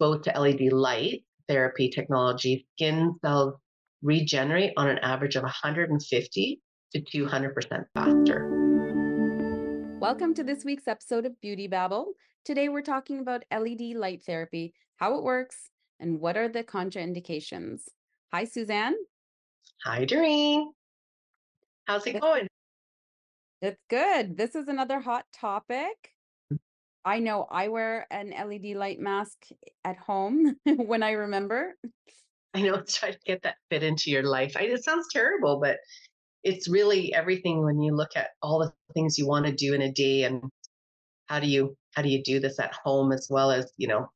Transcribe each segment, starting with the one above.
exposed to LED light therapy technology, skin cells regenerate on an average of 150 to 200% faster. Welcome to this week's episode of Beauty Babble. Today we're talking about LED light therapy, how it works, and what are the contraindications. Hi, Suzanne. Hi, Darine. How's it going? It's good. This is another hot topic. I know I wear an LED light mask at home when I remember. I know trying to get that fit into your life. I, it sounds terrible, but it's really everything when you look at all the things you want to do in a day and how do you how do you do this at home as well as you know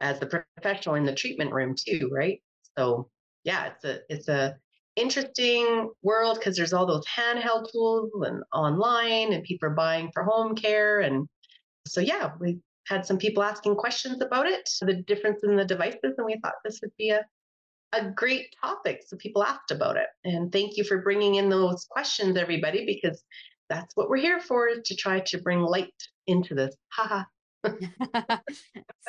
as the professional in the treatment room too right so yeah it's a it's a interesting world because there's all those handheld tools and online and people are buying for home care and so yeah, we had some people asking questions about it, the difference in the devices, and we thought this would be a a great topic. So people asked about it. And thank you for bringing in those questions, everybody, because that's what we're here for to try to bring light into this. Haha.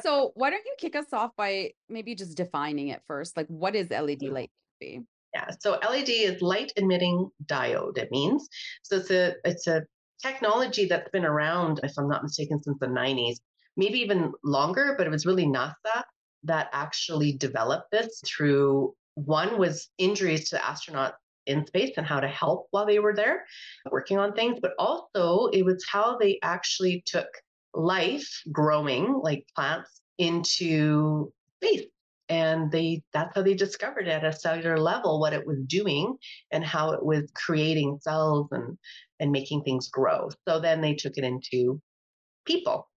so why don't you kick us off by maybe just defining it first? Like what is LED mm-hmm. light therapy? Yeah, so LED is light emitting diode, it means. So it's a it's a technology that's been around, if I'm not mistaken, since the 90s, maybe even longer, but it was really NASA that actually developed this through one was injuries to astronauts in space and how to help while they were there working on things, but also it was how they actually took life growing like plants into space. And they that's how they discovered at a cellular level what it was doing and how it was creating cells and and making things grow. So then they took it into people.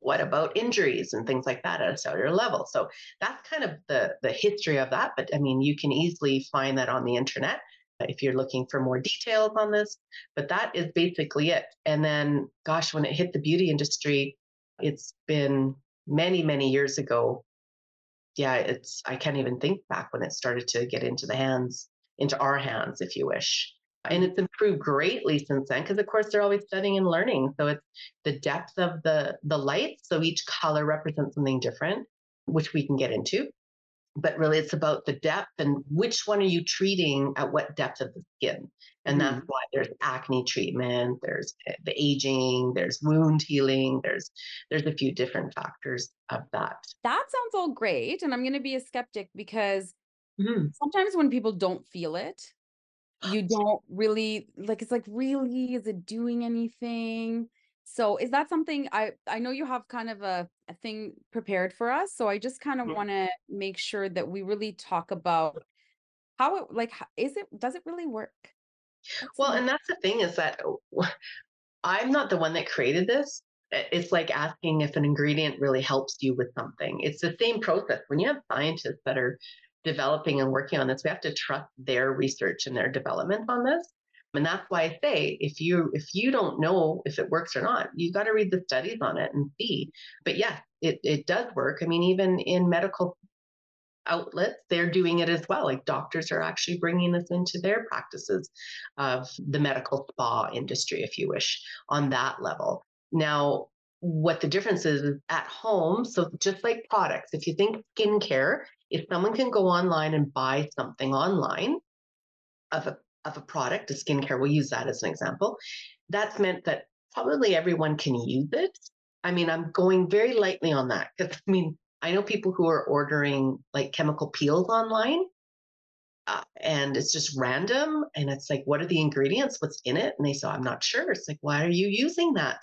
What about injuries and things like that at a cellular level? So that's kind of the the history of that but i mean you can easily find that on the internet uh, if you're looking for more details on this but that is basically it. And then gosh when it hit the beauty industry it's been many many years ago. Yeah, it's I can't even think back when it started to get into the hands, into our hands, if you wish. And it's improved greatly since then because of course they're always studying and learning. So it's the depth of the the light. So each color represents something different, which we can get into but really it's about the depth and which one are you treating at what depth of the skin and mm-hmm. that's why there's acne treatment there's eh, the aging there's wound healing there's there's a few different factors of that that sounds all great and i'm going to be a skeptic because mm-hmm. sometimes when people don't feel it you don't really like it's like really is it doing anything so is that something I I know you have kind of a, a thing prepared for us. So I just kind of mm-hmm. want to make sure that we really talk about how it like is it does it really work? That's well, and that's the thing is that I'm not the one that created this. It's like asking if an ingredient really helps you with something. It's the same process. When you have scientists that are developing and working on this, we have to trust their research and their development on this. And that's why I say if you if you don't know if it works or not, you got to read the studies on it and see. But yeah, it it does work. I mean, even in medical outlets, they're doing it as well. Like doctors are actually bringing this into their practices of the medical spa industry, if you wish, on that level. Now, what the difference is at home. So just like products, if you think skincare, if someone can go online and buy something online of a of a product, a skincare, we'll use that as an example, that's meant that probably everyone can use it. I mean, I'm going very lightly on that because I mean, I know people who are ordering like chemical peels online uh, and it's just random. And it's like, what are the ingredients? What's in it? And they say, I'm not sure. It's like, why are you using that?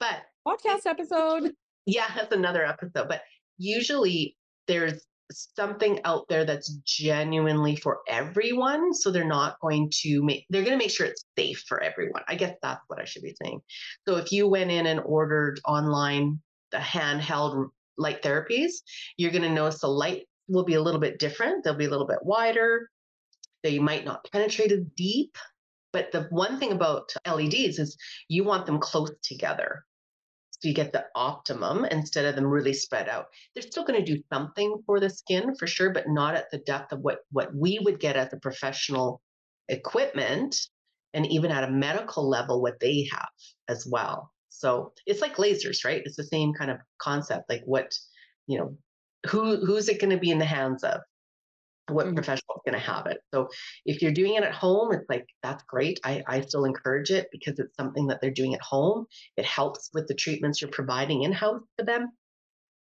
But podcast episode. Yeah, that's another episode. But usually there's something out there that's genuinely for everyone so they're not going to make they're going to make sure it's safe for everyone i guess that's what i should be saying so if you went in and ordered online the handheld light therapies you're going to notice the light will be a little bit different they'll be a little bit wider they might not penetrate as deep but the one thing about leds is you want them close together so you get the optimum instead of them really spread out. They're still going to do something for the skin for sure, but not at the depth of what what we would get at the professional equipment and even at a medical level what they have as well. So it's like lasers, right? It's the same kind of concept. Like what you know, who who's it going to be in the hands of? What mm-hmm. professional is going to have it? So if you're doing it at home, it's like that's great. I, I still encourage it because it's something that they're doing at home. It helps with the treatments you're providing in house for them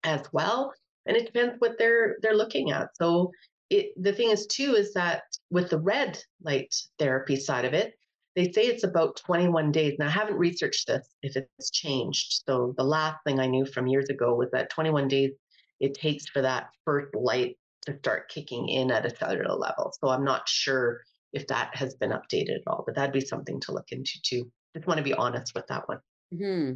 as well. And it depends what they're they're looking at. So it, the thing is too is that with the red light therapy side of it, they say it's about 21 days. Now I haven't researched this if it's changed. So the last thing I knew from years ago was that 21 days it takes for that first light to start kicking in at a cellular level. So I'm not sure if that has been updated at all, but that'd be something to look into too. Just want to be honest with that one. Mm-hmm.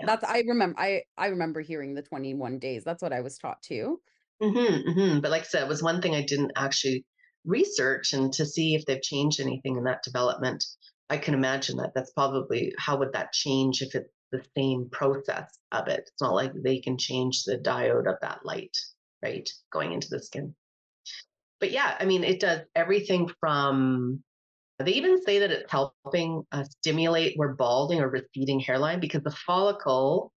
Yeah. That's I remember I I remember hearing the 21 days. That's what I was taught too. Mm-hmm, mm-hmm. But like I said, it was one thing I didn't actually research and to see if they've changed anything in that development. I can imagine that that's probably how would that change if it's the same process of it. It's not like they can change the diode of that light, right, going into the skin. But yeah, I mean, it does everything from they even say that it's helping uh, stimulate where balding or receding hairline because the follicle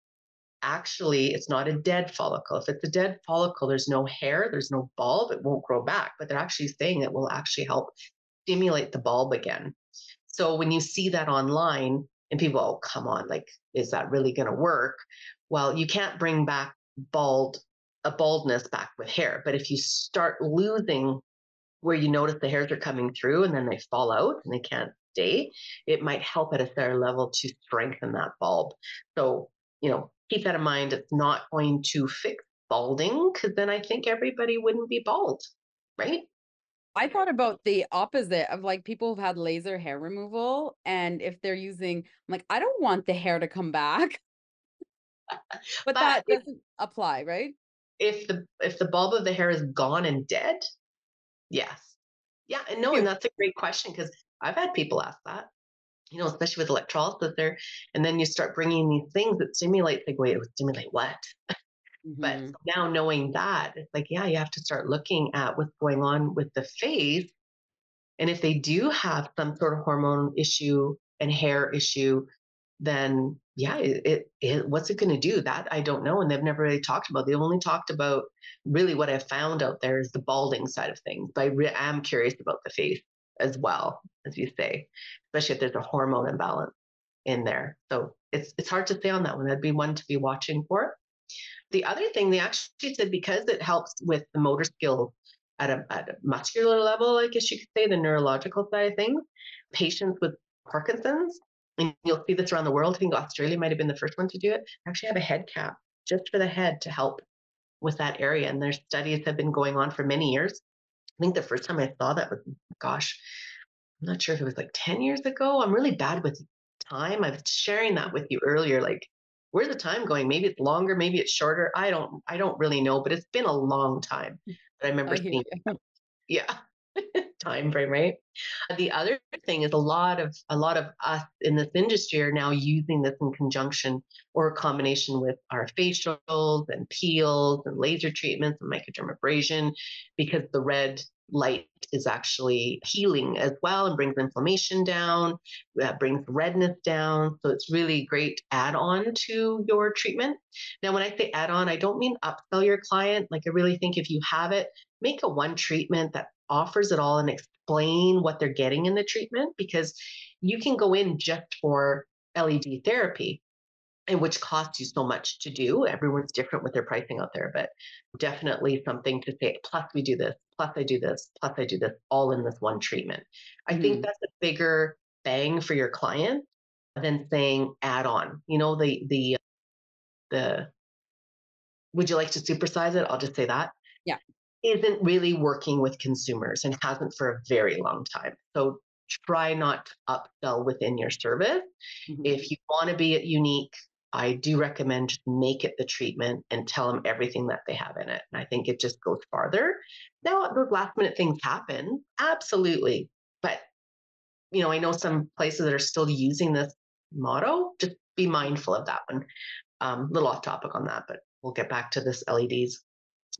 actually it's not a dead follicle. If it's a dead follicle, there's no hair, there's no bulb, it won't grow back. But they're actually saying it will actually help stimulate the bulb again. So when you see that online and people, oh, come on, like, is that really going to work? Well, you can't bring back bald a baldness back with hair, but if you start losing where you notice the hairs are coming through and then they fall out and they can't stay, it might help at a certain level to strengthen that bulb. So, you know, keep that in mind. It's not going to fix balding because then I think everybody wouldn't be bald, right? I thought about the opposite of like people who've had laser hair removal. And if they're using, I'm like, I don't want the hair to come back. but, but that doesn't apply, right? If the if the bulb of the hair is gone and dead, yes. Yeah, and no, and that's a great question because I've had people ask that you know, especially with electrolysis there. And then you start bringing these things that stimulate, like, wait, it would stimulate what? Mm-hmm. But now knowing that, it's like, yeah, you have to start looking at what's going on with the face. And if they do have some sort of hormone issue and hair issue, then yeah, it, it, it what's it going to do? That I don't know. And they've never really talked about. They've only talked about really what I've found out there is the balding side of things. But I re- am curious about the face as well, as you say, especially if there's a hormone imbalance in there. So it's it's hard to say on that one. That'd be one to be watching for. The other thing they actually said because it helps with the motor skills at a, at a muscular level, I guess you could say, the neurological side of things, patients with Parkinson's, and you'll see this around the world. I think Australia might have been the first one to do it. Actually, have a head cap just for the head to help with that area. And their studies have been going on for many years. I think the first time I saw that was, gosh, I'm not sure if it was like 10 years ago. I'm really bad with time. I was sharing that with you earlier. Like, where's the time going? Maybe it's longer, maybe it's shorter. I don't, I don't really know, but it's been a long time that I remember I seeing. Yeah. time frame, right? The other thing is a lot of a lot of us in this industry are now using this in conjunction or combination with our facials and peels and laser treatments and microdermabrasion because the red light is actually healing as well and brings inflammation down, that brings redness down. So it's really great add on to your treatment. Now, when I say add on, I don't mean upsell your client. Like, I really think if you have it, make a one treatment that offers it all and explain what they're getting in the treatment because you can go in just for LED therapy and which costs you so much to do. Everyone's different with their pricing out there, but definitely something to say, plus we do this, plus I do this, plus I do this, all in this one treatment. I mm-hmm. think that's a bigger bang for your client than saying add on. You know, the the the would you like to supersize it? I'll just say that. Yeah isn't really working with consumers and hasn't for a very long time. So try not to upsell within your service. Mm-hmm. If you want to be unique, I do recommend just make it the treatment and tell them everything that they have in it. And I think it just goes farther. Now, those last minute things happen, absolutely. But, you know, I know some places that are still using this motto. Just be mindful of that one. A um, little off topic on that, but we'll get back to this LEDs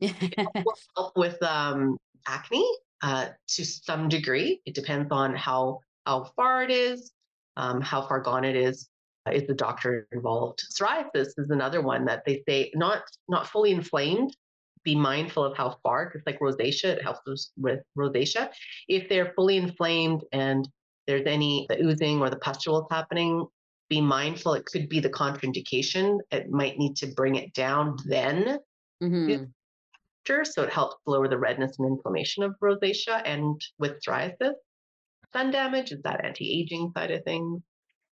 will help with um, acne uh, to some degree. It depends on how how far it is, um, how far gone it is. Uh, is the doctor involved? Psoriasis is another one that they say not not fully inflamed, be mindful of how far, just like rosacea, it helps with rosacea. If they're fully inflamed and there's any the oozing or the pustules happening, be mindful. It could be the contraindication. It might need to bring it down then. Mm-hmm. So it helps lower the redness and inflammation of rosacea and with psoriasis. Sun damage is that anti-aging side of things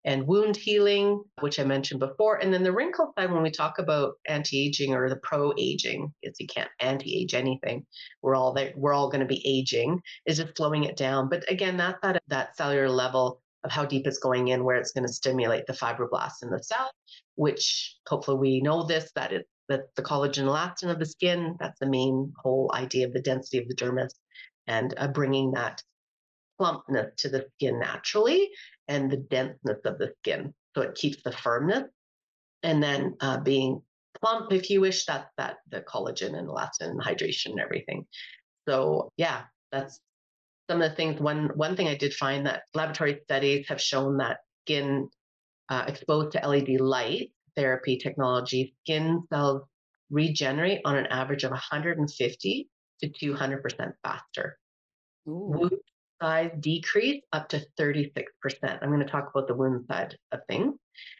and wound healing, which I mentioned before. And then the wrinkle side, when we talk about anti-aging or the pro-aging, is you can't anti-age anything. We're all there, we're all going to be aging, is just slowing it down. But again, that's at that cellular level of how deep it's going in, where it's going to stimulate the fibroblasts in the cell, which hopefully we know this, that it that the collagen elastin of the skin, that's the main whole idea of the density of the dermis and uh, bringing that plumpness to the skin naturally and the denseness of the skin. So it keeps the firmness. And then uh, being plump, if you wish, that's that the collagen and elastin and hydration and everything. So yeah, that's some of the things. One one thing I did find that laboratory studies have shown that skin uh, exposed to LED light therapy technology, skin cells regenerate on an average of 150 to 200% faster. Ooh size decrease up to 36%. I'm going to talk about the wound side of things.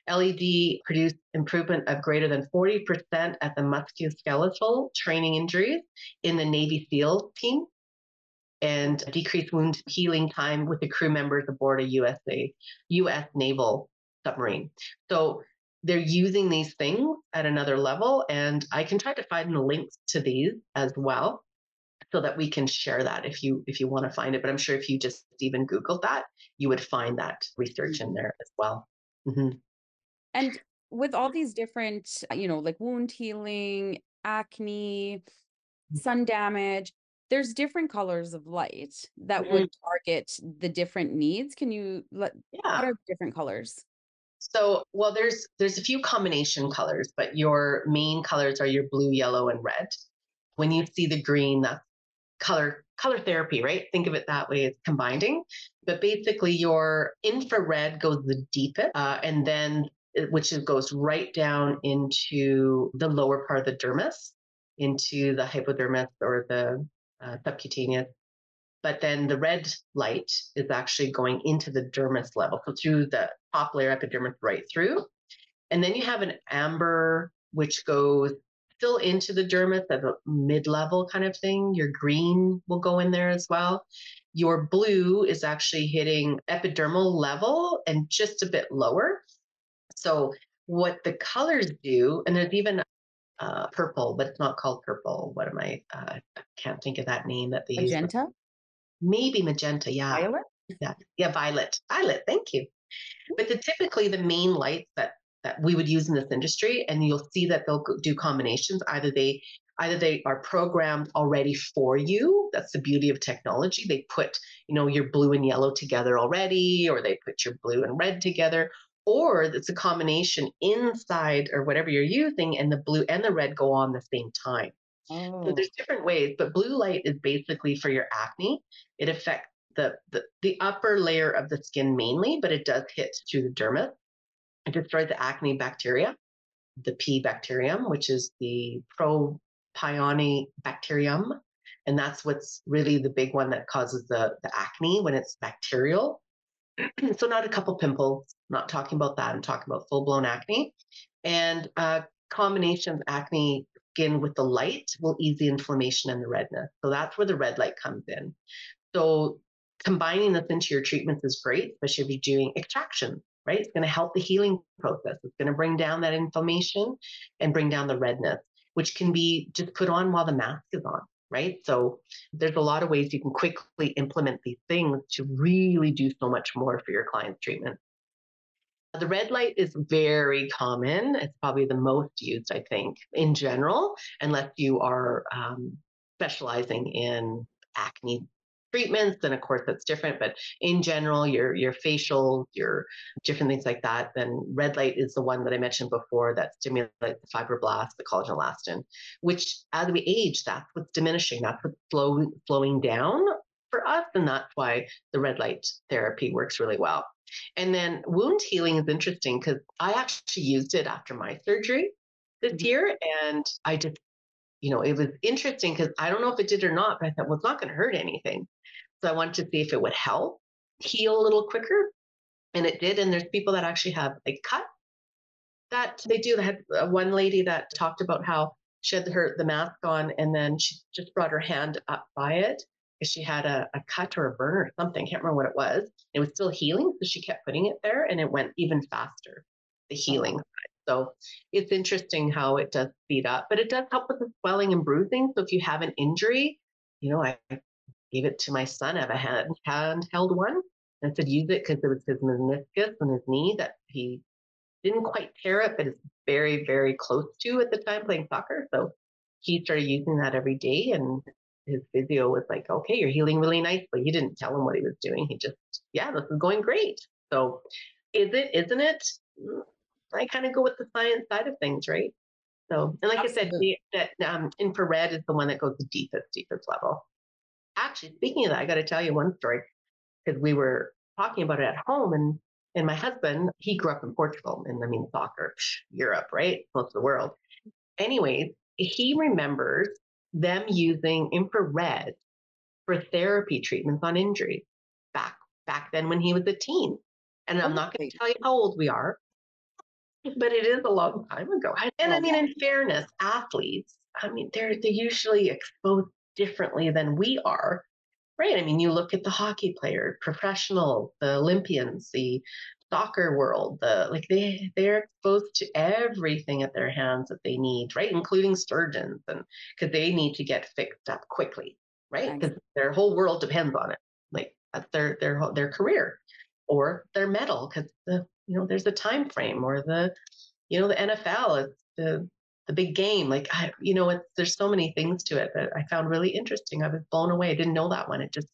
LED produced improvement of greater than 40% at the musculoskeletal training injuries in the Navy SEAL team and decreased wound healing time with the crew members aboard a USA, US naval submarine. So they're using these things at another level, and I can try to find the links to these as well so that we can share that if you if you want to find it but i'm sure if you just even googled that you would find that research in there as well mm-hmm. and with all these different you know like wound healing acne mm. sun damage there's different colors of light that mm-hmm. would target the different needs can you let yeah. what are different colors so well there's there's a few combination colors but your main colors are your blue yellow and red when you see the green that's color color therapy, right? Think of it that way. It's combining, but basically your infrared goes the deepest, uh, and then which goes right down into the lower part of the dermis, into the hypodermis or the uh, subcutaneous. But then the red light is actually going into the dermis level, so through the top layer epidermis right through. And then you have an amber, which goes still into the dermis at a mid-level kind of thing. Your green will go in there as well. Your blue is actually hitting epidermal level and just a bit lower. So what the colors do, and there's even uh, purple, but it's not called purple. What am I? Uh, I can't think of that name that they magenta? use. Magenta. Maybe magenta. Yeah. Violet. Yeah. Yeah. Violet. Violet. Thank you. But the typically the main lights that that we would use in this industry and you'll see that they'll do combinations either they either they are programmed already for you that's the beauty of technology they put you know your blue and yellow together already or they put your blue and red together or it's a combination inside or whatever you're using and the blue and the red go on the same time oh. so there's different ways but blue light is basically for your acne it affects the, the the upper layer of the skin mainly but it does hit to the dermis it destroys the acne bacteria, the P bacterium, which is the propionibacterium. bacterium. And that's what's really the big one that causes the, the acne when it's bacterial. so, not a couple pimples, not talking about that. I'm talking about full blown acne. And uh, a combination of acne skin with the light will ease the inflammation and the redness. So, that's where the red light comes in. So, combining this into your treatments is great, especially if you're doing extraction right? It's going to help the healing process. It's going to bring down that inflammation and bring down the redness, which can be just put on while the mask is on, right? So there's a lot of ways you can quickly implement these things to really do so much more for your client's treatment. The red light is very common. It's probably the most used, I think, in general, unless you are um, specializing in acne treatments, then of course that's different. But in general, your your facial, your different things like that, then red light is the one that I mentioned before that stimulates the fibroblasts, the collagen elastin, which as we age, that's what's diminishing. That's what's slow, slowing down for us. And that's why the red light therapy works really well. And then wound healing is interesting because I actually used it after my surgery this mm-hmm. year. And I just you know, it was interesting because I don't know if it did or not, but I thought, well, it's not going to hurt anything. So I wanted to see if it would help heal a little quicker. And it did. And there's people that actually have a cut that they do. They had uh, one lady that talked about how she had her the mask on and then she just brought her hand up by it because she had a, a cut or a burn or something. I can't remember what it was. It was still healing. So she kept putting it there and it went even faster, the healing so it's interesting how it does speed up, but it does help with the swelling and bruising. So if you have an injury, you know, I gave it to my son. I have a hand handheld one. I said use it because it was his meniscus and his knee that he didn't quite tear it, but it's very, very close to at the time playing soccer. So he started using that every day and his physio was like, okay, you're healing really nicely. He didn't tell him what he was doing. He just, yeah, this is going great. So is it, isn't it? Mm, I kind of go with the science side of things, right? So, and like Absolutely. I said, that um, infrared is the one that goes the deepest, deepest level. Actually, speaking of that, I got to tell you one story because we were talking about it at home, and and my husband, he grew up in Portugal, and I mean soccer, Europe, right, most of the world. Anyways, he remembers them using infrared for therapy treatments on injuries back back then when he was a teen. And I'm not going to tell you how old we are, but it is a long time ago. And I mean, in fairness, athletes, I mean, they're they're usually exposed differently than we are, right? I mean, you look at the hockey player, professional, the Olympians, the soccer world, the like they they're exposed to everything at their hands that they need, right? Including surgeons, and because they need to get fixed up quickly, right? Because their whole world depends on it. Like that's their their their career or their medal because the you know there's a time frame or the you know the NFL it's the the big game like I you know it's there's so many things to it that I found really interesting I was blown away I didn't know that one it just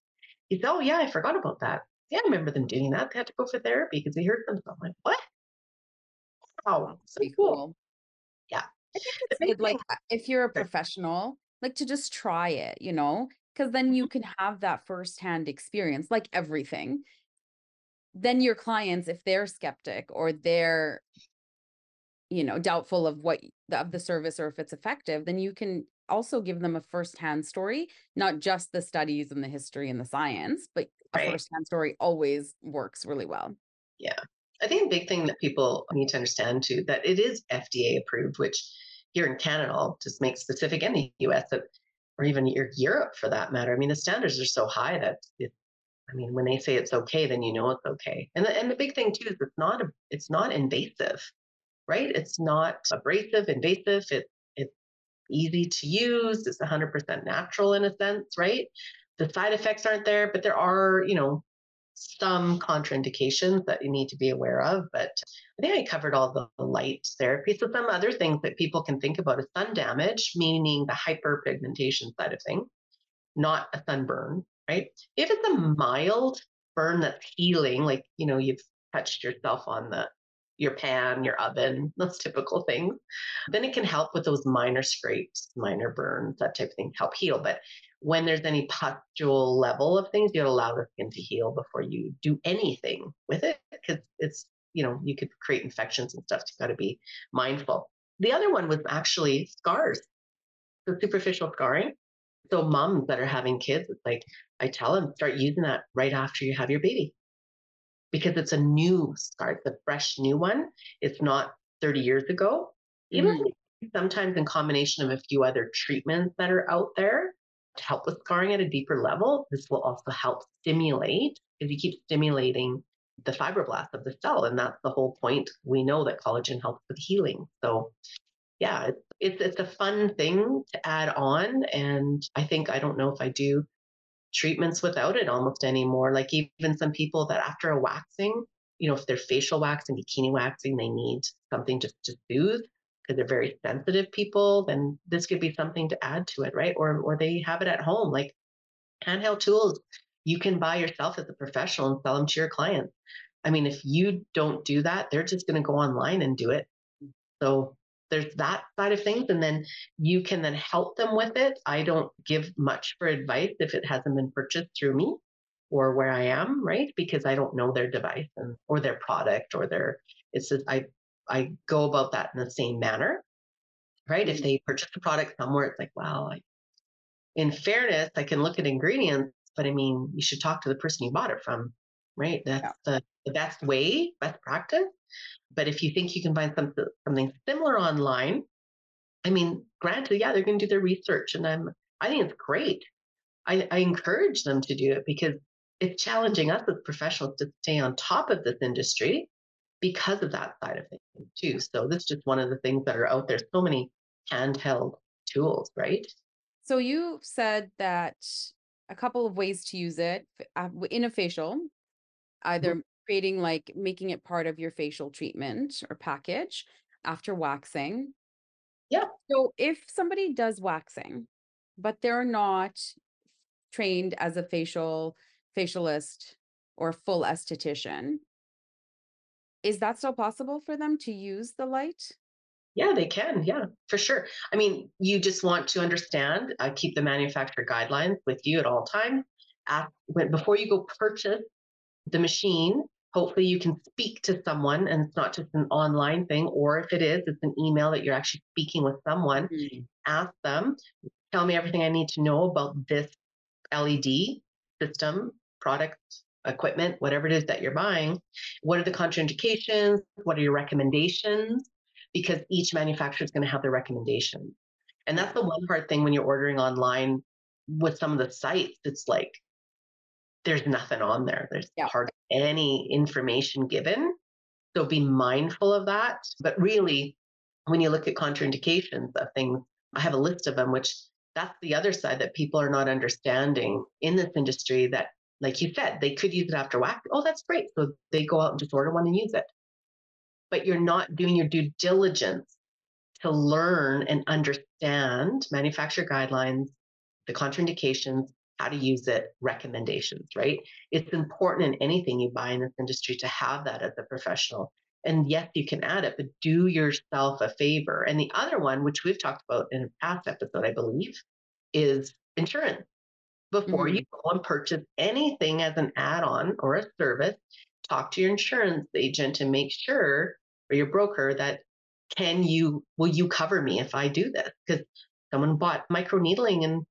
said oh yeah I forgot about that yeah I remember them doing that they had to go for therapy because they hurt themselves I'm like what wow so cool. cool. yeah I think it's good, like if you're a professional like to just try it you know because then you mm-hmm. can have that firsthand experience like everything then your clients if they're skeptic or they're you know doubtful of what of the service or if it's effective then you can also give them a firsthand story not just the studies and the history and the science but right. a firsthand story always works really well yeah i think a big thing that people need to understand too that it is fda approved which here in canada I'll just make specific in the us or even Europe for that matter. I mean, the standards are so high that it, I mean, when they say it's okay, then you know it's okay. And the, and the big thing too is it's not a, it's not invasive, right? It's not abrasive, invasive. It it's easy to use. It's 100% natural in a sense, right? The side effects aren't there, but there are, you know, some contraindications that you need to be aware of. But I think I covered all the light therapy. So some other things that people can think about is sun damage, meaning the hyperpigmentation side of things, not a sunburn, right? If it's a mild burn that's healing, like, you know, you've touched yourself on the your pan, your oven, those typical things, then it can help with those minor scrapes, minor burns, that type of thing, help heal. But when there's any pustule level of things, you allow the skin to heal before you do anything with it because it's, you know, you could create infections and stuff. So you've got to be mindful. The other one was actually scars. So superficial scarring. So moms that are having kids, it's like I tell them start using that right after you have your baby because it's a new scar, the fresh new one. It's not 30 years ago. Even mm-hmm. sometimes in combination of a few other treatments that are out there to help with scarring at a deeper level, this will also help stimulate if you keep stimulating the fibroblasts of the cell. And that's the whole point. We know that collagen helps with healing. So yeah, it's, it's, it's a fun thing to add on. And I think, I don't know if I do treatments without it almost anymore. Like even some people that after a waxing, you know, if they're facial waxing, bikini waxing, they need something just to soothe because they're very sensitive people, then this could be something to add to it, right? Or or they have it at home, like handheld tools you can buy yourself as a professional and sell them to your clients. I mean, if you don't do that, they're just going to go online and do it. So there's that side of things and then you can then help them with it. I don't give much for advice if it hasn't been purchased through me or where i am right? Because i don't know their device and or their product or their it's just i i go about that in the same manner right? If mm-hmm. they purchase a product somewhere, it's like, wow I, in fairness, I can look at ingredients, but I mean, you should talk to the person you bought it from, right? That's yeah. the, best way, best practice. But if you think you can find something something similar online, I mean, granted, yeah, they're going to do their research, and I'm I think it's great. I, I encourage them to do it because it's challenging us as professionals to stay on top of this industry because of that side of things too. So this is just one of the things that are out there. So many handheld tools, right? So you said that a couple of ways to use it uh, in a facial, either mm-hmm. creating like making it part of your facial treatment or package after waxing. Yeah. So if somebody does waxing, but they're not trained as a facial facialist or full esthetician, is that still possible for them to use the light? Yeah, they can. Yeah, for sure. I mean, you just want to understand, uh, keep the manufacturer guidelines with you at all times. Ask, when, before you go purchase the machine, hopefully you can speak to someone and it's not just an online thing, or if it is, it's an email that you're actually speaking with someone. Mm-hmm. Ask them, tell me everything I need to know about this LED system, product, equipment, whatever it is that you're buying. What are the contraindications? What are your recommendations? Because each manufacturer is going to have their recommendations. And that's the one hard thing when you're ordering online with some of the sites. It's like there's nothing on there. There's yeah. hardly any information given. So be mindful of that. But really, when you look at contraindications of things, I have a list of them, which that's the other side that people are not understanding in this industry that like you said, they could use it after whack. Oh, that's great. So they go out and just order one and use it. But you're not doing your due diligence to learn and understand manufacturer guidelines, the contraindications, how to use it, recommendations, right? It's important in anything you buy in this industry to have that as a professional. And yes, you can add it, but do yourself a favor. And the other one, which we've talked about in a past episode, I believe, is insurance before mm-hmm. you go and purchase anything as an add-on or a service talk to your insurance agent and make sure or your broker that can you will you cover me if i do this because someone bought microneedling and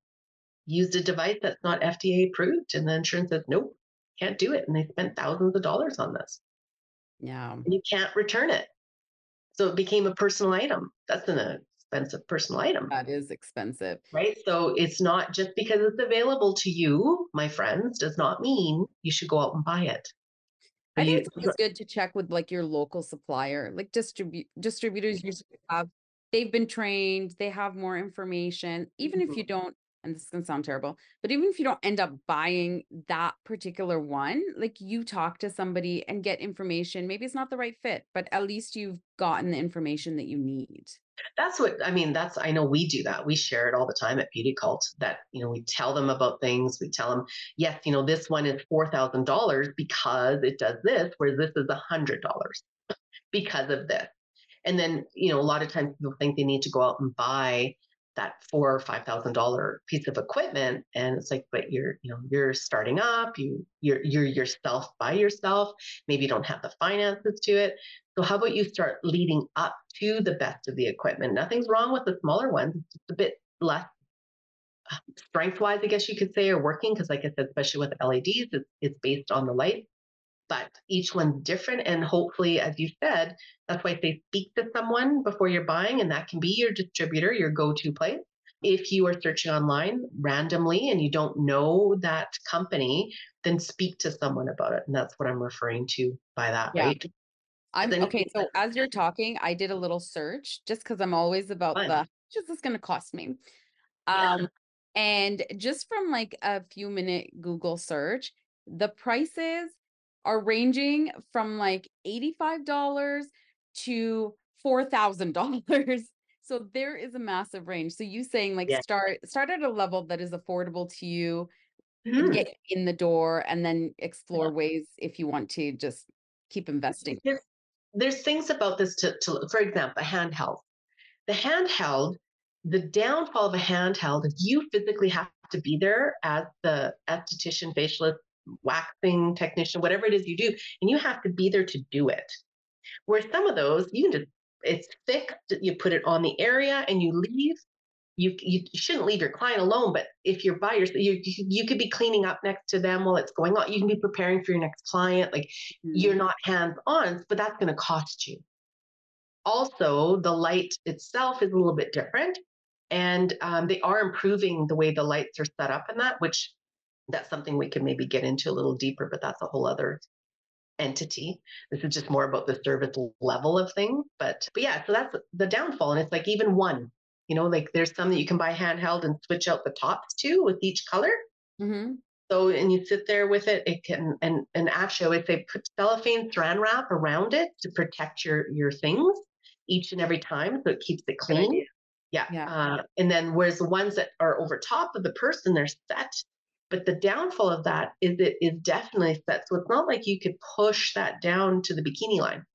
used a device that's not fda approved and the insurance says nope can't do it and they spent thousands of dollars on this yeah and you can't return it so it became a personal item that's an expensive personal item. That is expensive. Right. So it's not just because it's available to you, my friends, does not mean you should go out and buy it. I think it's good to check with like your local supplier, like distribute distributors usually have they've been trained, they have more information. Even mm-hmm. if you don't and this is going to sound terrible, but even if you don't end up buying that particular one, like you talk to somebody and get information, maybe it's not the right fit, but at least you've gotten the information that you need. That's what I mean. That's I know we do that. We share it all the time at Beauty Cult that, you know, we tell them about things. We tell them, yes, you know, this one is $4,000 because it does this, where this is $100 because of this. And then, you know, a lot of times people think they need to go out and buy that four or five thousand dollar piece of equipment and it's like but you're you know you're starting up you you're you're yourself by yourself maybe you don't have the finances to it. So how about you start leading up to the best of the equipment? Nothing's wrong with the smaller ones it's just a bit less uh, strength wise i guess you could say or working because like i said especially with leds it's, it's based on the light but each one's different. And hopefully, as you said, that's why I say speak to someone before you're buying, and that can be your distributor, your go to place. If you are searching online randomly and you don't know that company, then speak to someone about it. And that's what I'm referring to by that, yeah. right? I'm then, okay. So as you're talking, I did a little search just because I'm always about fun. the just this going to cost me. Um, yeah. and just from like a few minute Google search, the prices are ranging from like $85 to $4,000. So there is a massive range. So you saying like yeah. start start at a level that is affordable to you, mm-hmm. get in the door and then explore yeah. ways if you want to just keep investing. There's, there's things about this to, to for example, a handheld. The handheld, the downfall of a handheld is you physically have to be there as the esthetician, facialist, waxing technician, whatever it is you do, and you have to be there to do it. Where some of those, you can just it's thick. You put it on the area and you leave. You, you shouldn't leave your client alone, but if you're by yourself, you, you, you could be cleaning up next to them while it's going on. You can be preparing for your next client. Like mm-hmm. you're not hands on, but that's going to cost you. Also, the light itself is a little bit different, and um, they are improving the way the lights are set up and that, which that's something we can maybe get into a little deeper, but that's a whole other entity. This is just more about the service level of things. But but yeah, so that's the downfall. And it's like even one, you know, like there's some that you can buy handheld and switch out the tops to with each color. Mm-hmm. So and you sit there with it, it can and and actually I would say put cellophane saran wrap around it to protect your your things each and every time so it keeps it clean. Yeah. yeah. Uh, and then whereas the ones that are over top of the person, they're set but the downfall of that is it is definitely set. So it's not like you could push that down to the bikini line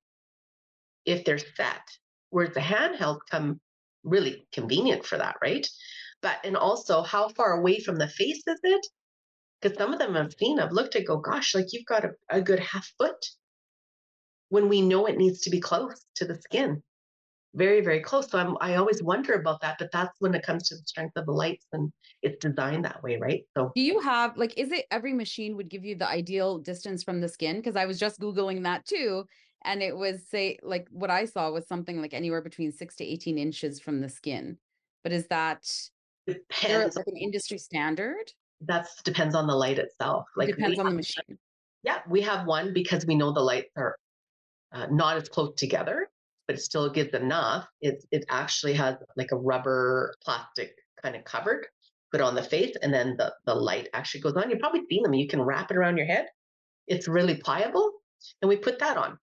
if they're set. Whereas the handheld come really convenient for that, right? But and also how far away from the face is it? Because some of them I've seen, I've looked at go, gosh, like you've got a, a good half foot when we know it needs to be close to the skin very very close. So I'm, i always wonder about that but that's when it comes to the strength of the lights and it's designed that way right? So do you have like is it every machine would give you the ideal distance from the skin? Because i was just googling that too and it was say like what i saw was something like anywhere between 6 to 18 inches from the skin. But is that depends. like an industry standard? That depends on the light itself. Like depends on have, the machine. Yeah we have one because we know the lights are uh, not as close together but it still gives enough. It, it actually has like a rubber plastic kind of covered put on the face and then the, the light actually goes on. You've probably seen them. You can wrap it around your head. It's really pliable. And we put that on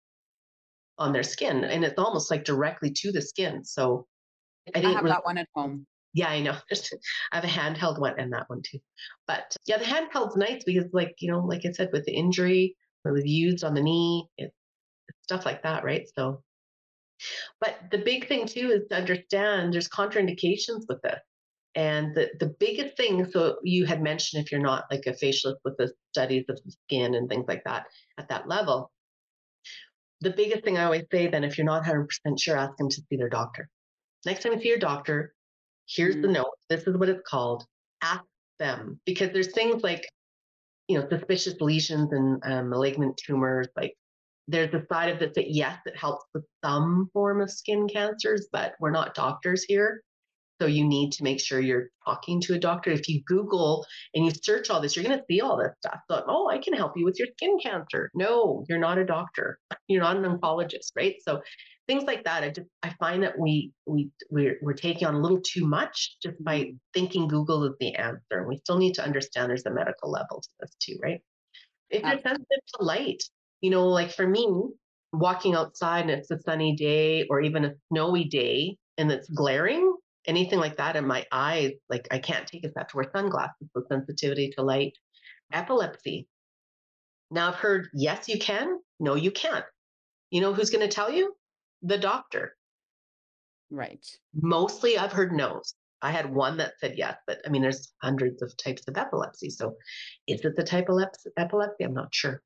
on their skin and it's almost like directly to the skin. So I, I have really, that one at home. Yeah, I know. I have a handheld one and that one too. But yeah, the handheld's nice because like, you know, like I said, with the injury, it was used on the knee, it, stuff like that, right? So but the big thing too is to understand there's contraindications with this. And the, the biggest thing, so you had mentioned if you're not like a facialist with the studies of the skin and things like that at that level, the biggest thing I always say then, if you're not 100% sure, ask them to see their doctor. Next time you see your doctor, here's mm-hmm. the note. This is what it's called. Ask them because there's things like, you know, suspicious lesions and um, malignant tumors, like there's a side of this that yes, it helps with some form of skin cancers, but we're not doctors here. So you need to make sure you're talking to a doctor. If you Google and you search all this, you're going to see all this stuff. So, oh, I can help you with your skin cancer. No, you're not a doctor. You're not an oncologist, right? So things like that. I just I find that we we we're, we're taking on a little too much just by mm-hmm. thinking Google is the answer. And we still need to understand there's a medical level to this too, right? If you're sensitive to light, you know, like for me, walking outside and it's a sunny day or even a snowy day and it's glaring, anything like that in my eyes, like I can't take it. To wear sunglasses for sensitivity to light. Epilepsy. Now I've heard, yes, you can. No, you can't. You know who's going to tell you? The doctor. Right. Mostly I've heard no's. I had one that said yes, but I mean, there's hundreds of types of epilepsy. So is it the type of epilepsy? I'm not sure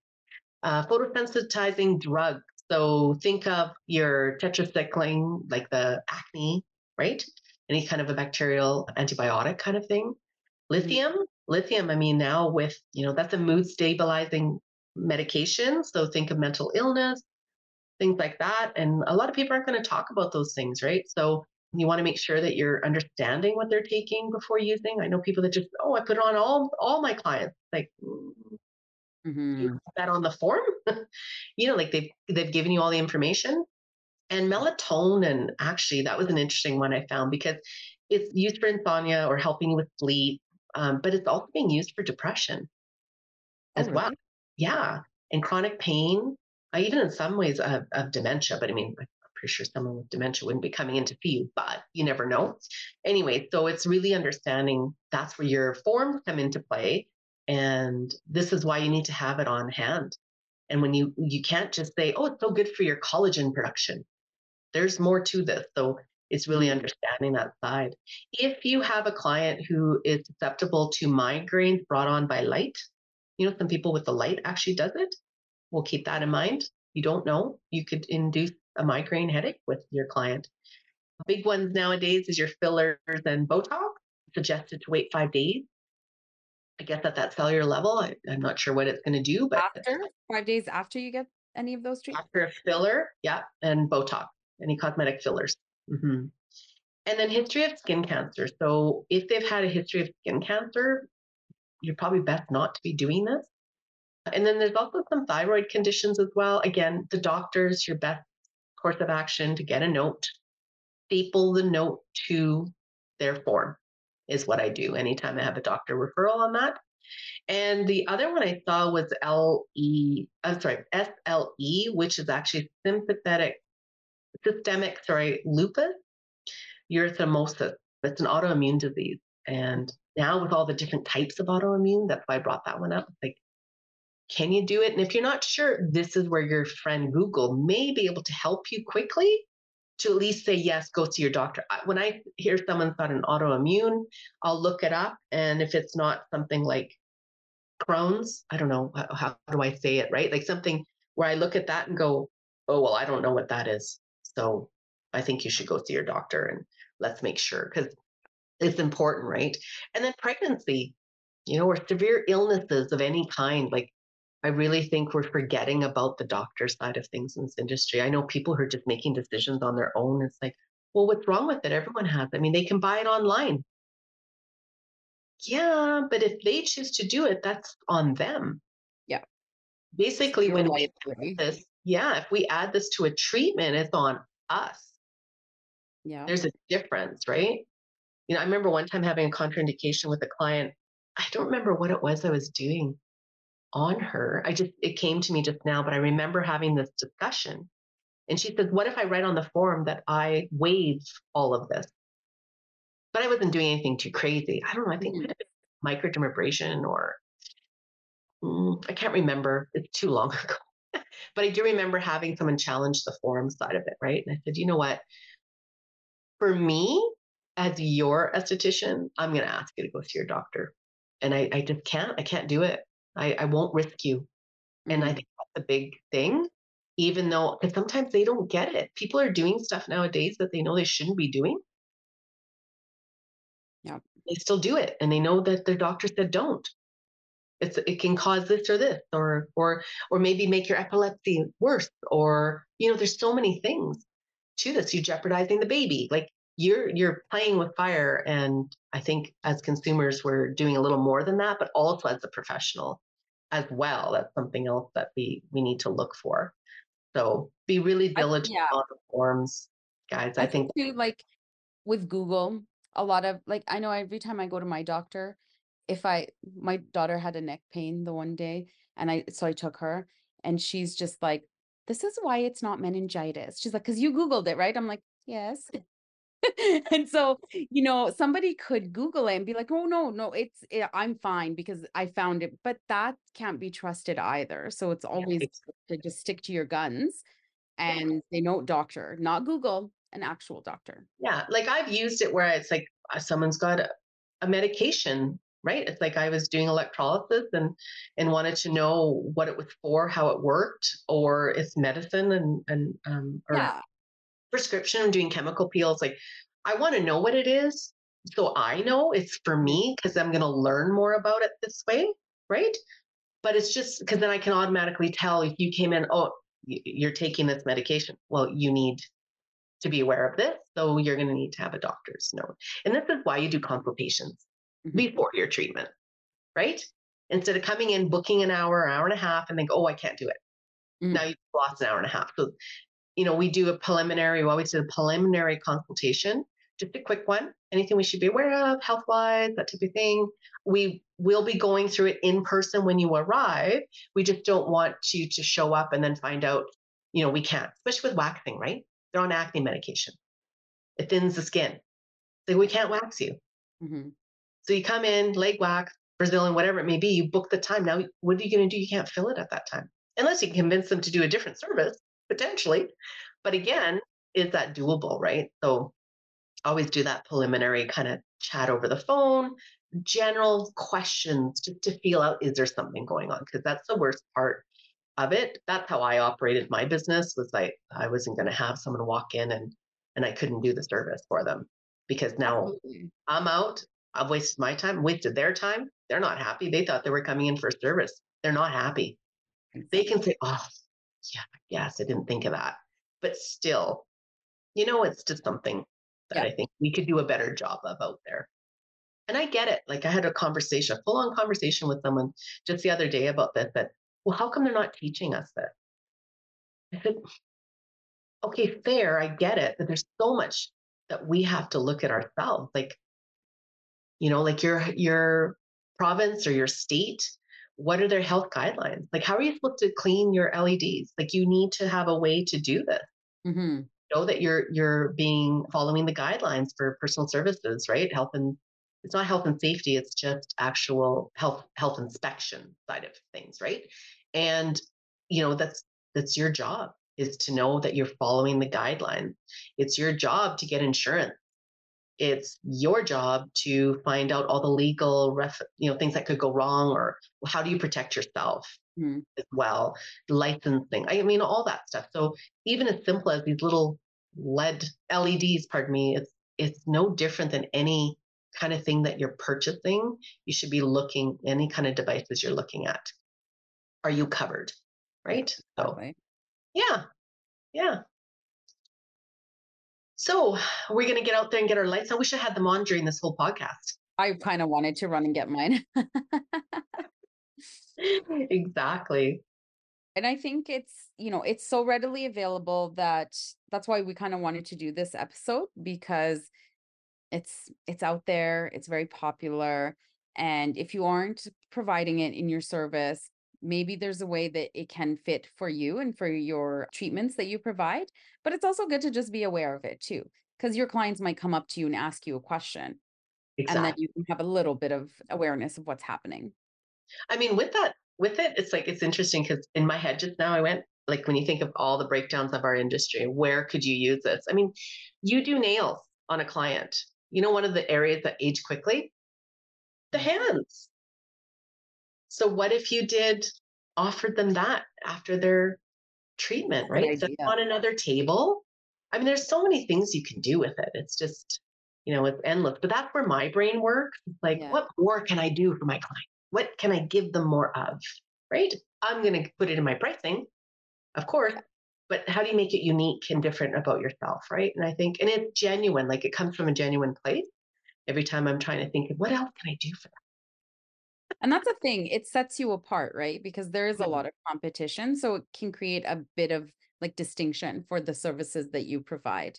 uh, photosensitizing drugs. So think of your tetracycline, like the acne, right? Any kind of a bacterial antibiotic kind of thing. Mm-hmm. Lithium, mm-hmm. lithium, I mean, now with, you know, that's a mood stabilizing medication. So think of mental illness, things like that. And a lot of people aren't going to talk about those things, right? So you want to make sure that you're understanding what they're taking before using. I know people that just, oh, I put it on all all my clients. Like, mm, mm-hmm. that on the form. You know like they've they've given you all the information. And melatonin actually that was an interesting one i found because it's used for insomnia or helping with sleep um, but it's also being used for depression as oh, well. Yeah. And chronic pain. Uh, even in some ways of, of dementia but i mean i'm pretty sure someone with dementia wouldn't be coming in to see you but you never know. Anyway so it's really understanding that's where your forms come into play and this is why you need to have it on hand. And when you you can't just say, "Oh, it's so good for your collagen production." There's more to this. So it's really understanding that side. If you have a client who is susceptible to migraines brought on by light, you know, some people with the light actually does it. We'll keep that in mind. You don't know. You could induce a migraine headache with your client. Big ones nowadays is your fillers and Botox. Suggested to wait five days. I guess at that cellular level, I, am not sure what it's going to do, but after five days after you get any of those treatments, after a filler, yeah, and Botox, any cosmetic fillers. Mm-hmm. And then history of skin cancer. So if they've had a history of skin cancer, you're probably best not to be doing this. And then there's also some thyroid conditions as well. Again, the doctors, your best course of action to get a note, staple the note to their form is what I do anytime I have a doctor referral on that. And the other one I saw was LE, I'm sorry, SLE, which is actually sympathetic, systemic, sorry, lupus erythemosis. It's an autoimmune disease. And now with all the different types of autoimmune, that's why I brought that one up. Like, can you do it? And if you're not sure, this is where your friend Google may be able to help you quickly to at least say, yes, go see your doctor. When I hear someone's got an autoimmune, I'll look it up. And if it's not something like Crohn's, I don't know, how, how do I say it, right? Like something where I look at that and go, oh, well, I don't know what that is. So I think you should go see your doctor and let's make sure because it's important, right? And then pregnancy, you know, or severe illnesses of any kind. Like, I really think we're forgetting about the doctor side of things in this industry. I know people who are just making decisions on their own. It's like, well, what's wrong with it? Everyone has. I mean, they can buy it online. Yeah, but if they choose to do it, that's on them. Yeah. Basically, when we add this, yeah, if we add this to a treatment, it's on us. Yeah. There's a difference, right? You know, I remember one time having a contraindication with a client. I don't remember what it was I was doing on her. I just, it came to me just now, but I remember having this discussion. And she says, What if I write on the form that I waive all of this? But I wasn't doing anything too crazy. I don't know. I think mm-hmm. microdermabrasion or mm, I can't remember. It's too long ago. but I do remember having someone challenge the form side of it, right? And I said, you know what? for me, as your esthetician, I'm going to ask you to go see your doctor. And I, I just can't, I can't do it. I, I won't risk you. Mm-hmm. And I mm-hmm. think that's a big thing, even though, because sometimes they don't get it. People are doing stuff nowadays that they know they shouldn't be doing. Yeah. They still do it and they know that their doctor said don't. It's, it can cause this or this or or or maybe make your epilepsy worse or you know there's so many things to this. You're jeopardizing the baby. Like you're you're playing with fire. And I think as consumers, we're doing a little more than that, but also as a professional as well. That's something else that we we need to look for. So be really diligent I, yeah. on the forms, guys. I, I think, think too, like with Google, a lot of like I know every time I go to my doctor, if I my daughter had a neck pain the one day and I so I took her and she's just like this is why it's not meningitis. She's like, because you Googled it, right? I'm like, yes. and so, you know, somebody could Google it and be like, oh, no, no, it's, it, eh, I'm fine because I found it. But that can't be trusted either. So it's always yeah. to just stick to your guns and they know doctor, not Google, an actual doctor. Yeah. Like I've used it where it's like uh, someone's got a, a medication right it's like i was doing electrolysis and and wanted to know what it was for how it worked or it's medicine and and um or yeah. Prescription i'm doing chemical peels like i want to know what it is so i know it's for me because i'm going to learn more about it this way right but it's just because then i can automatically tell if you came in oh you're taking this medication well you need to be aware of this so you're going to need to have a doctor's note and this is why you do consultations mm-hmm. before your treatment, right? Instead of coming in, booking an hour, hour and a half, and think, oh, I can't do it. Mm-hmm. Now you've lost an hour and a half. So, you know, we do a preliminary, well, we always do a preliminary consultation, just a quick one. Anything we should be aware of, health wise, that type of thing. We will be going through it in person when you arrive. We just don't want you to show up and then find out, you know, we can't, especially with waxing, right? They're on acne medication. It thins the skin. So we can't wax you. Mm-hmm. So you come in, leg wax, Brazilian, whatever it may be, you book the time. Now, what are you going to do? You can't fill it at that time unless you can convince them to do a different service, potentially. But again, is that doable, right? So always do that preliminary kind of chat over the phone, general questions just to feel out is there something going on? Because that's the worst part of it. That's how I operated my business was like I wasn't going to have someone walk in and and I couldn't do the service for them because now Absolutely. I'm out. I've wasted my time, wasted their time. They're not happy. They thought they were coming in for service. They're not happy. They can say, "Oh, yeah, yes, I didn't think of that," but still, you know, it's just something that yeah. I think we could do a better job of out there. And I get it. Like I had a conversation, a full on conversation with someone just the other day about this. That well, how come they're not teaching us this? I said, okay, fair, I get it, but there's so much that we have to look at ourselves. Like, you know, like your your province or your state, what are their health guidelines? Like, how are you supposed to clean your LEDs? Like, you need to have a way to do this. Mm-hmm. Know that you're you're being following the guidelines for personal services, right? Health and it's not health and safety; it's just actual health health inspection side of things, right? And you know that's that's your job is to know that you're following the guidelines. It's your job to get insurance. It's your job to find out all the legal, ref, you know, things that could go wrong, or how do you protect yourself mm. as well, licensing. I mean, all that stuff. So even as simple as these little LED LEDs, pardon me, it's it's no different than any kind of thing that you're purchasing. You should be looking any kind of devices you're looking at. Are you covered? Right. So yeah. Yeah. So we're going to get out there and get our lights I wish I had them on during this whole podcast. I kind of wanted to run and get mine. exactly. And I think it's, you know, it's so readily available that that's why we kind of wanted to do this episode because it's it's out there, it's very popular and if you aren't providing it in your service, maybe there's a way that it can fit for you and for your treatments that you provide. But it's also good to just be aware of it too, because your clients might come up to you and ask you a question. Exactly. And then you can have a little bit of awareness of what's happening. I mean, with that, with it, it's like it's interesting because in my head just now I went, like when you think of all the breakdowns of our industry, where could you use this? I mean, you do nails on a client. You know, one of the areas that age quickly? The mm. hands. So what if you did offered them that after their treatment, right? So on another table. I mean, there's so many things you can do with it. It's just, you know, it's endless. But that's where my brain works. Like, yeah. what more can I do for my client? What can I give them more of? Right? I'm going to put it in my pricing, of course. But how do you make it unique and different about yourself? Right. And I think, and it's genuine, like it comes from a genuine place. Every time I'm trying to think of what else can I do for them? And that's a thing, it sets you apart, right? Because there is a lot of competition. So it can create a bit of like distinction for the services that you provide.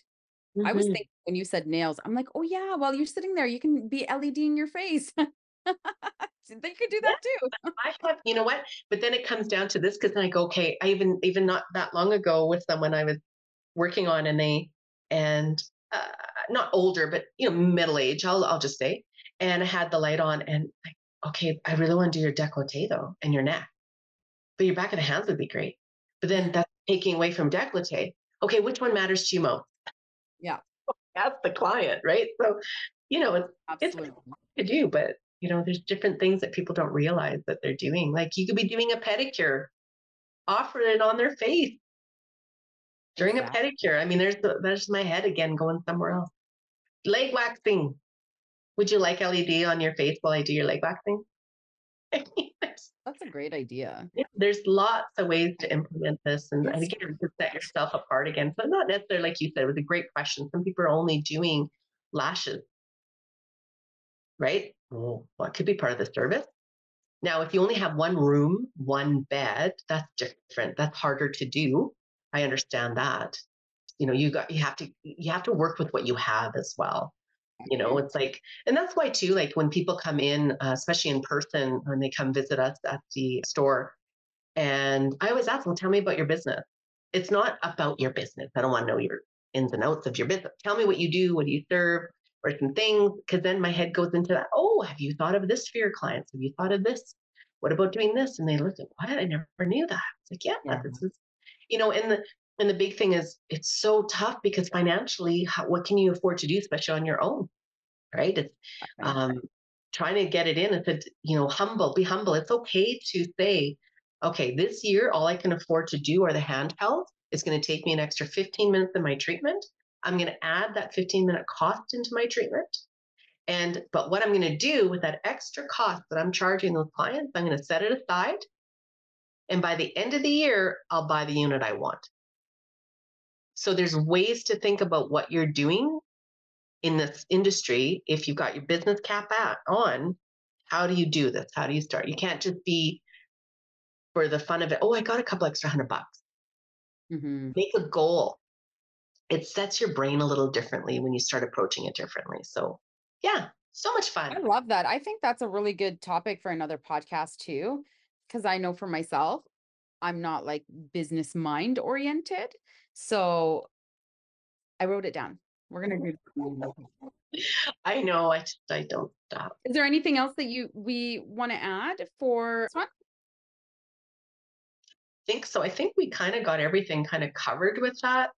Mm-hmm. I was mm-hmm. thinking when you said nails, I'm like, oh yeah, while you're sitting there, you can be LED in your face. they could do that too. I have, you know what? But then it comes down to this because then I go, okay, I even even not that long ago with someone I was working on, and they and uh, not older, but you know, middle age. I'll I'll just say, and I had the light on, and I okay, I really want to do your décolleté though and your neck, but your back of the hands would be great. But then that's taking away from décolleté. Okay, which one matters to you most? Yeah. That's the client, right? So, you know, it's, Absolutely. it's to do, but you know, there's different things that people don't realize that they're doing. Like you could be doing a pedicure, offer it on their face during a pedicure. I mean, there's the, there's my head again going somewhere else. Leg waxing. Would you like LED on your face while I do your leg waxing? That's a great idea. There's lots of ways to implement this and, and again to set yourself apart again. So not necessarily like you said, it was a great question. Some people are only doing lashes. Right? Oh. Well, what could be part of the service? Now, if you only have one room, one bed, that's different. That's harder to do. I understand that. You know, you got you have to you have to work with what you have as well you know it's like and that's why too like when people come in uh, especially in person when they come visit us at the store and i always ask them tell me about your business. It's not about your business. I don't want to know your ins and outs of your business. Tell me what you do what do you serve or some things because then my head goes into that oh have you thought of this for your clients? Have you thought of this? What about doing this? And they look at what? I never knew that. It's like yeah, yeah. this is you know and the and the big thing is it's so tough because financially how, what can you afford to do especially on your own right it's um, trying to get it in it's a you know humble be humble it's okay to say okay, this year, all I can afford to do are the handheld. It's going to take me an extra 15 minutes in my treatment. I'm going to add that 15 minute cost into my treatment. And, but what I'm going to do with that extra cost that I'm charging those clients, I'm going to set it aside. And by the end of the year, I'll buy the unit I want. So there's ways to think about what you're doing in this industry. If you've got your business cap at, on, how do you do this? How do you start? You can't just be for the fun of it. Oh, I got a couple extra hundred bucks. Mm-hmm. Make a goal. It sets your brain a little differently when you start approaching it differently. So, yeah, so much fun. I love that. I think that's a really good topic for another podcast too, because I know for myself, I'm not like business mind oriented. So, I wrote it down. We're gonna do. I know. I just I don't stop. Is there anything else that you we want to add for this one? think so. I think we kind of got everything kind of covered with that.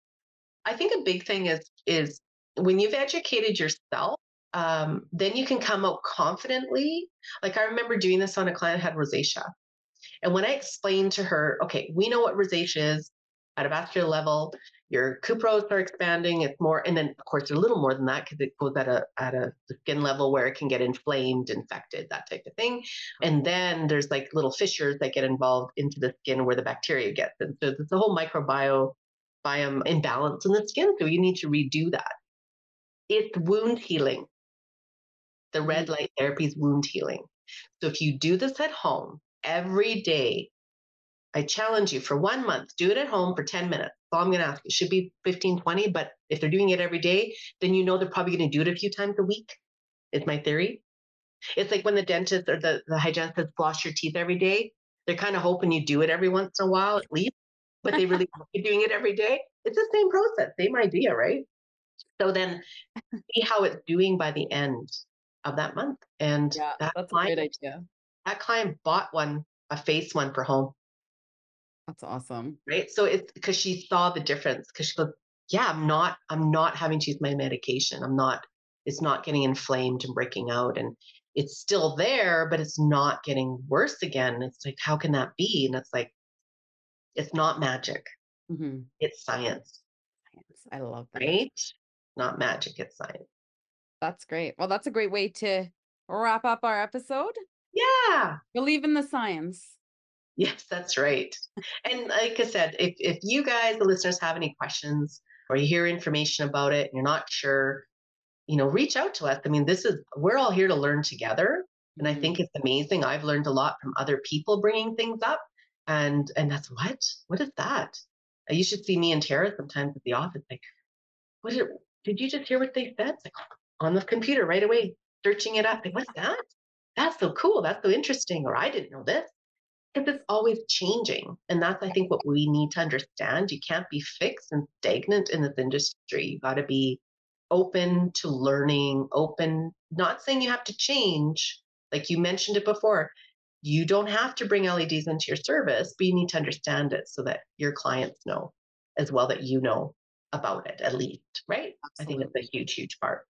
I think a big thing is is when you've educated yourself, um, then you can come out confidently. Like I remember doing this on a client had rosacea. And when I explained to her, okay, we know what rosacea is at a vascular level, your couperose are expanding. It's more, and then of course a little more than that because it goes at a at a skin level where it can get inflamed, infected, that type of thing. And then there's like little fissures that get involved into the skin where the bacteria gets. And so there's a whole microbiome imbalance in the skin. So you need to redo that. It's wound healing. The red mm. light therapy is wound healing. So if you do this at home every day, I challenge you for one month, do it at home for 10 minutes all I'm going to ask. It should be 15, 20, but if they're doing it every day, then you know they're probably going to do it a few times a week, is my theory. It's like when the dentist or the, the hygienist says floss your teeth every day, they're kind of hoping you do it every once in a while at least, but they really be doing it every day. It's the same process, same idea, right? So then see how it's doing by the end of that month. And yeah, that that's client, a good idea. That client bought one, a face one for home. That's awesome. Right. So it's because she saw the difference because she goes, yeah, I'm not, I'm not having to use my medication. I'm not, it's not getting inflamed and breaking out. And it's still there, but it's not getting worse again. It's like, how can that be? And it's like, it's not magic. Mm-hmm. It's science. Science. I love that. Right? Not magic, it's science. That's great. Well, that's a great way to wrap up our episode. Yeah. Believe in the science. Yes, that's right. And like I said, if, if you guys, the listeners, have any questions or you hear information about it and you're not sure, you know, reach out to us. I mean, this is, we're all here to learn together. And I mm-hmm. think it's amazing. I've learned a lot from other people bringing things up. And, and that's what? What is that? You should see me and Tara sometimes at the office. Like, what did, did you just hear what they said? It's like on the computer right away, searching it up. Like, what's that? That's so cool. That's so interesting. Or I didn't know this because it's always changing. And that's, I think, what we need to understand. You can't be fixed and stagnant in this industry. You got to be open to learning, open, not saying you have to change. Like you mentioned it before, you don't have to bring LEDs into your service, but you need to understand it so that your clients know as well that you know about it at least, right? Absolutely. I think it's a huge, huge part.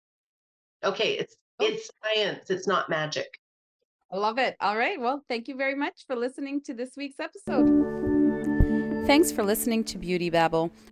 Okay, it's oh. it's science, it's not magic. Love it. All right. Well, thank you very much for listening to this week's episode. Thanks for listening to Beauty Babble.